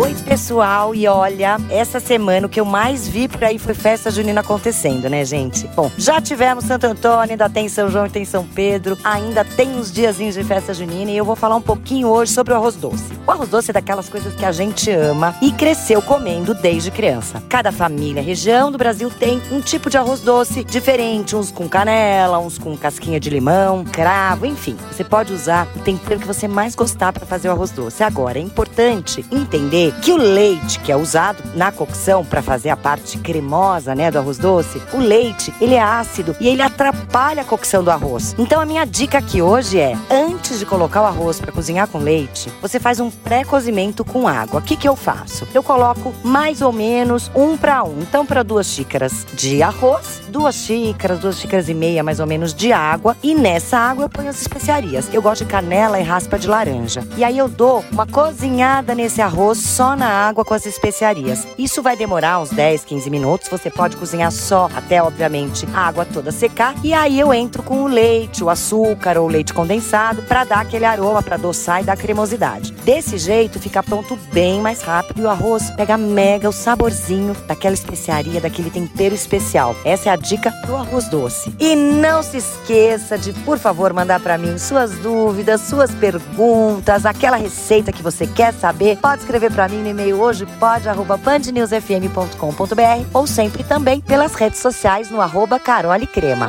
Oi, pessoal, e olha, essa semana o que eu mais vi por aí foi festa junina acontecendo, né, gente? Bom, já tivemos Santo Antônio, ainda tem São João e tem São Pedro, ainda tem uns diazinhos de festa junina e eu vou falar um pouquinho hoje sobre o arroz doce. O arroz doce é daquelas coisas que a gente ama e cresceu comendo desde criança. Cada família, região do Brasil tem um tipo de arroz doce diferente, uns com canela, uns com casquinha de limão, cravo, enfim. Você pode usar o tempero que você mais gostar para fazer o arroz doce. Agora, é importante entender que o leite que é usado na cocção para fazer a parte cremosa, né, do arroz doce, o leite, ele é ácido e ele atrapalha a cocção do arroz. Então a minha dica aqui hoje é, antes de colocar o arroz para cozinhar com leite, você faz um pré-cozimento com água. O que que eu faço? Eu coloco mais ou menos um para um. Então para duas xícaras de arroz, duas xícaras, duas xícaras e meia mais ou menos de água e nessa água eu ponho as especiarias. Eu gosto de canela e raspa de laranja. E aí eu dou uma cozinhada nesse arroz só na água com as especiarias. Isso vai demorar uns 10, 15 minutos. Você pode cozinhar só até, obviamente, a água toda secar. E aí eu entro com o leite, o açúcar ou o leite condensado para dar aquele aroma, para adoçar e dar cremosidade. Desse jeito fica pronto bem mais rápido e o arroz pega mega o saborzinho daquela especiaria, daquele tempero especial. Essa é a dica do arroz doce. E não se esqueça de, por favor, mandar para mim suas dúvidas, suas perguntas, aquela receita que você quer saber. Pode escrever para mim no e-mail hoje pode@bandnewsfm.com.br ou sempre também pelas redes sociais no arroba Carole Crema.